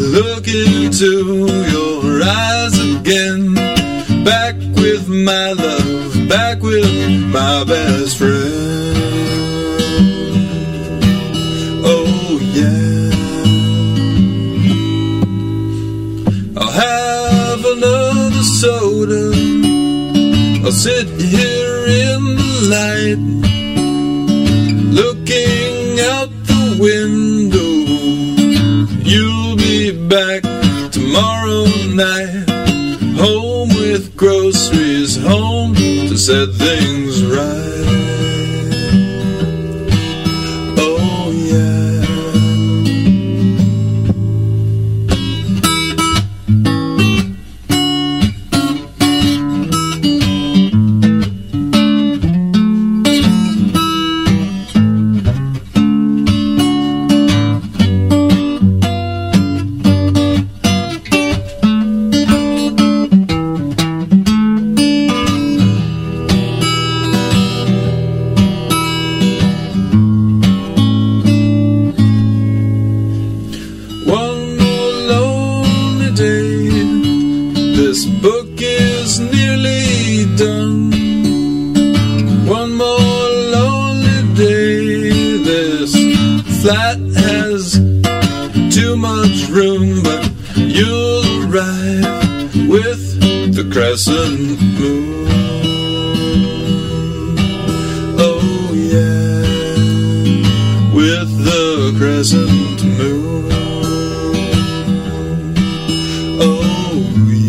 look into your eyes again. Back with my love, back with my best friend. Oh, yeah. I'll have another soda. I'll sit here in the light, looking out the window. You be back tomorrow night, home with groceries, home to set things right. This book is nearly done. One more lonely day. This flat has too much room, but you'll arrive with the crescent moon. Oh, yeah, with the crescent moon. Oh, yeah.